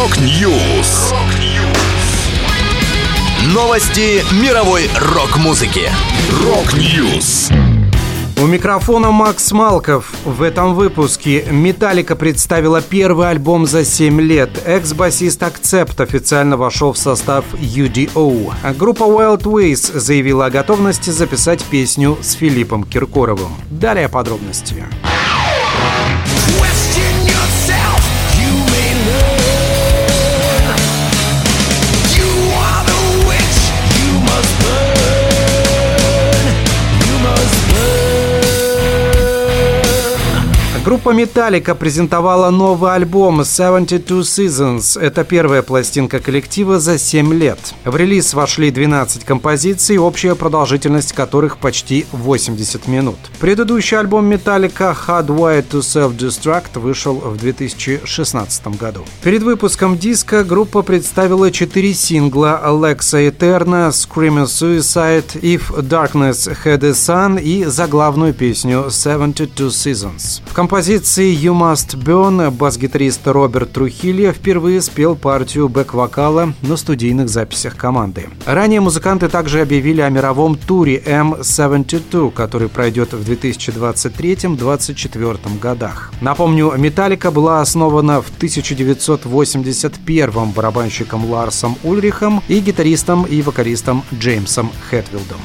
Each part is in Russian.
Rock News. Новости мировой рок-музыки. Rock News. У микрофона Макс Малков. В этом выпуске Металлика представила первый альбом за 7 лет. Экс-басист Accept официально вошел в состав UDO. Группа Wild Ways заявила о готовности записать песню с Филиппом Киркоровым. Далее подробности. Подробности. Группа Metallica презентовала новый альбом 72 Seasons. Это первая пластинка коллектива за 7 лет. В релиз вошли 12 композиций, общая продолжительность которых почти 80 минут. Предыдущий альбом Metallica Hardwired to Self-Destruct вышел в 2016 году. Перед выпуском диска группа представила 4 сингла Alexa Eterna, Screaming Suicide, If Darkness Had a Sun и заглавную песню 72 Seasons. В композиции «You Must Burn» бас-гитарист Роберт Трухилья впервые спел партию бэк-вокала на студийных записях команды. Ранее музыканты также объявили о мировом туре M72, который пройдет в 2023-2024 годах. Напомню, «Металлика» была основана в 1981 барабанщиком Ларсом Ульрихом и гитаристом и вокалистом Джеймсом Хэтфилдом.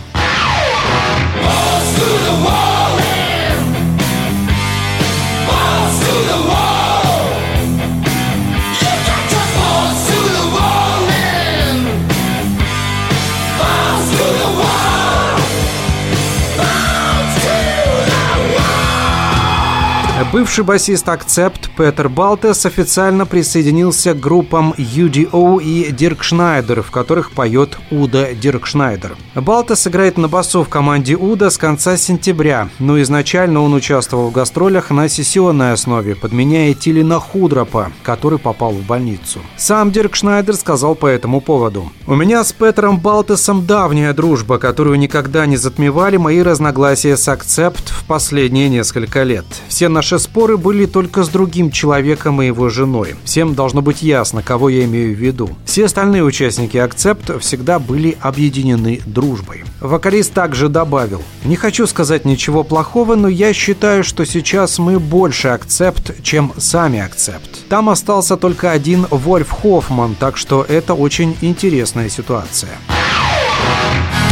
Бывший басист Акцепт Петер Балтес официально присоединился к группам UDO и Дирк Шнайдер, в которых поет Уда Дирк Шнайдер. Балтес играет на басу в команде Уда с конца сентября, но изначально он участвовал в гастролях на сессионной основе, подменяя Тилина Худропа, который попал в больницу. Сам Дирк Шнайдер сказал по этому поводу. «У меня с Петером Балтесом давняя дружба, которую никогда не затмевали мои разногласия с Акцепт в последние несколько лет. Все наши Наши споры были только с другим человеком и его женой. Всем должно быть ясно, кого я имею в виду. Все остальные участники Акцепт всегда были объединены дружбой. Вокалист также добавил, «Не хочу сказать ничего плохого, но я считаю, что сейчас мы больше Акцепт, чем сами Акцепт. Там остался только один Вольф Хоффман, так что это очень интересная ситуация».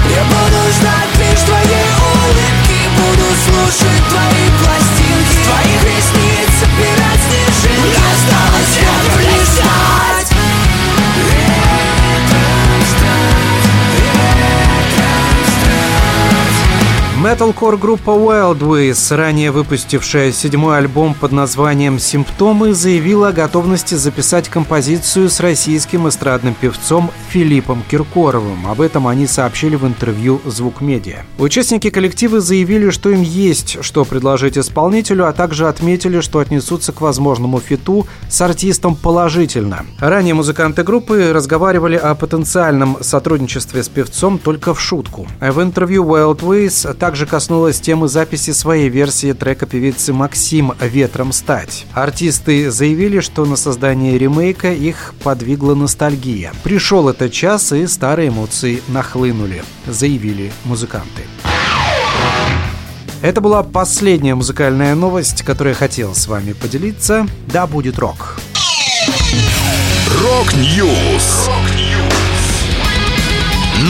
Я буду ждать лишь твоей улыбки, буду слушать твои Metalcore группа Wildways, ранее выпустившая седьмой альбом под названием «Симптомы», заявила о готовности записать композицию с российским эстрадным певцом Филиппом Киркоровым. Об этом они сообщили в интервью «Звук Медиа». Участники коллектива заявили, что им есть что предложить исполнителю, а также отметили, что отнесутся к возможному фиту с артистом положительно. Ранее музыканты группы разговаривали о потенциальном сотрудничестве с певцом только в шутку. В интервью Wildways также также коснулась темы записи своей версии трека певицы Максим «Ветром стать». Артисты заявили, что на создание ремейка их подвигла ностальгия. Пришел этот час, и старые эмоции нахлынули, заявили музыканты. Это была последняя музыкальная новость, которую я хотел с вами поделиться. Да будет рок! Rock News!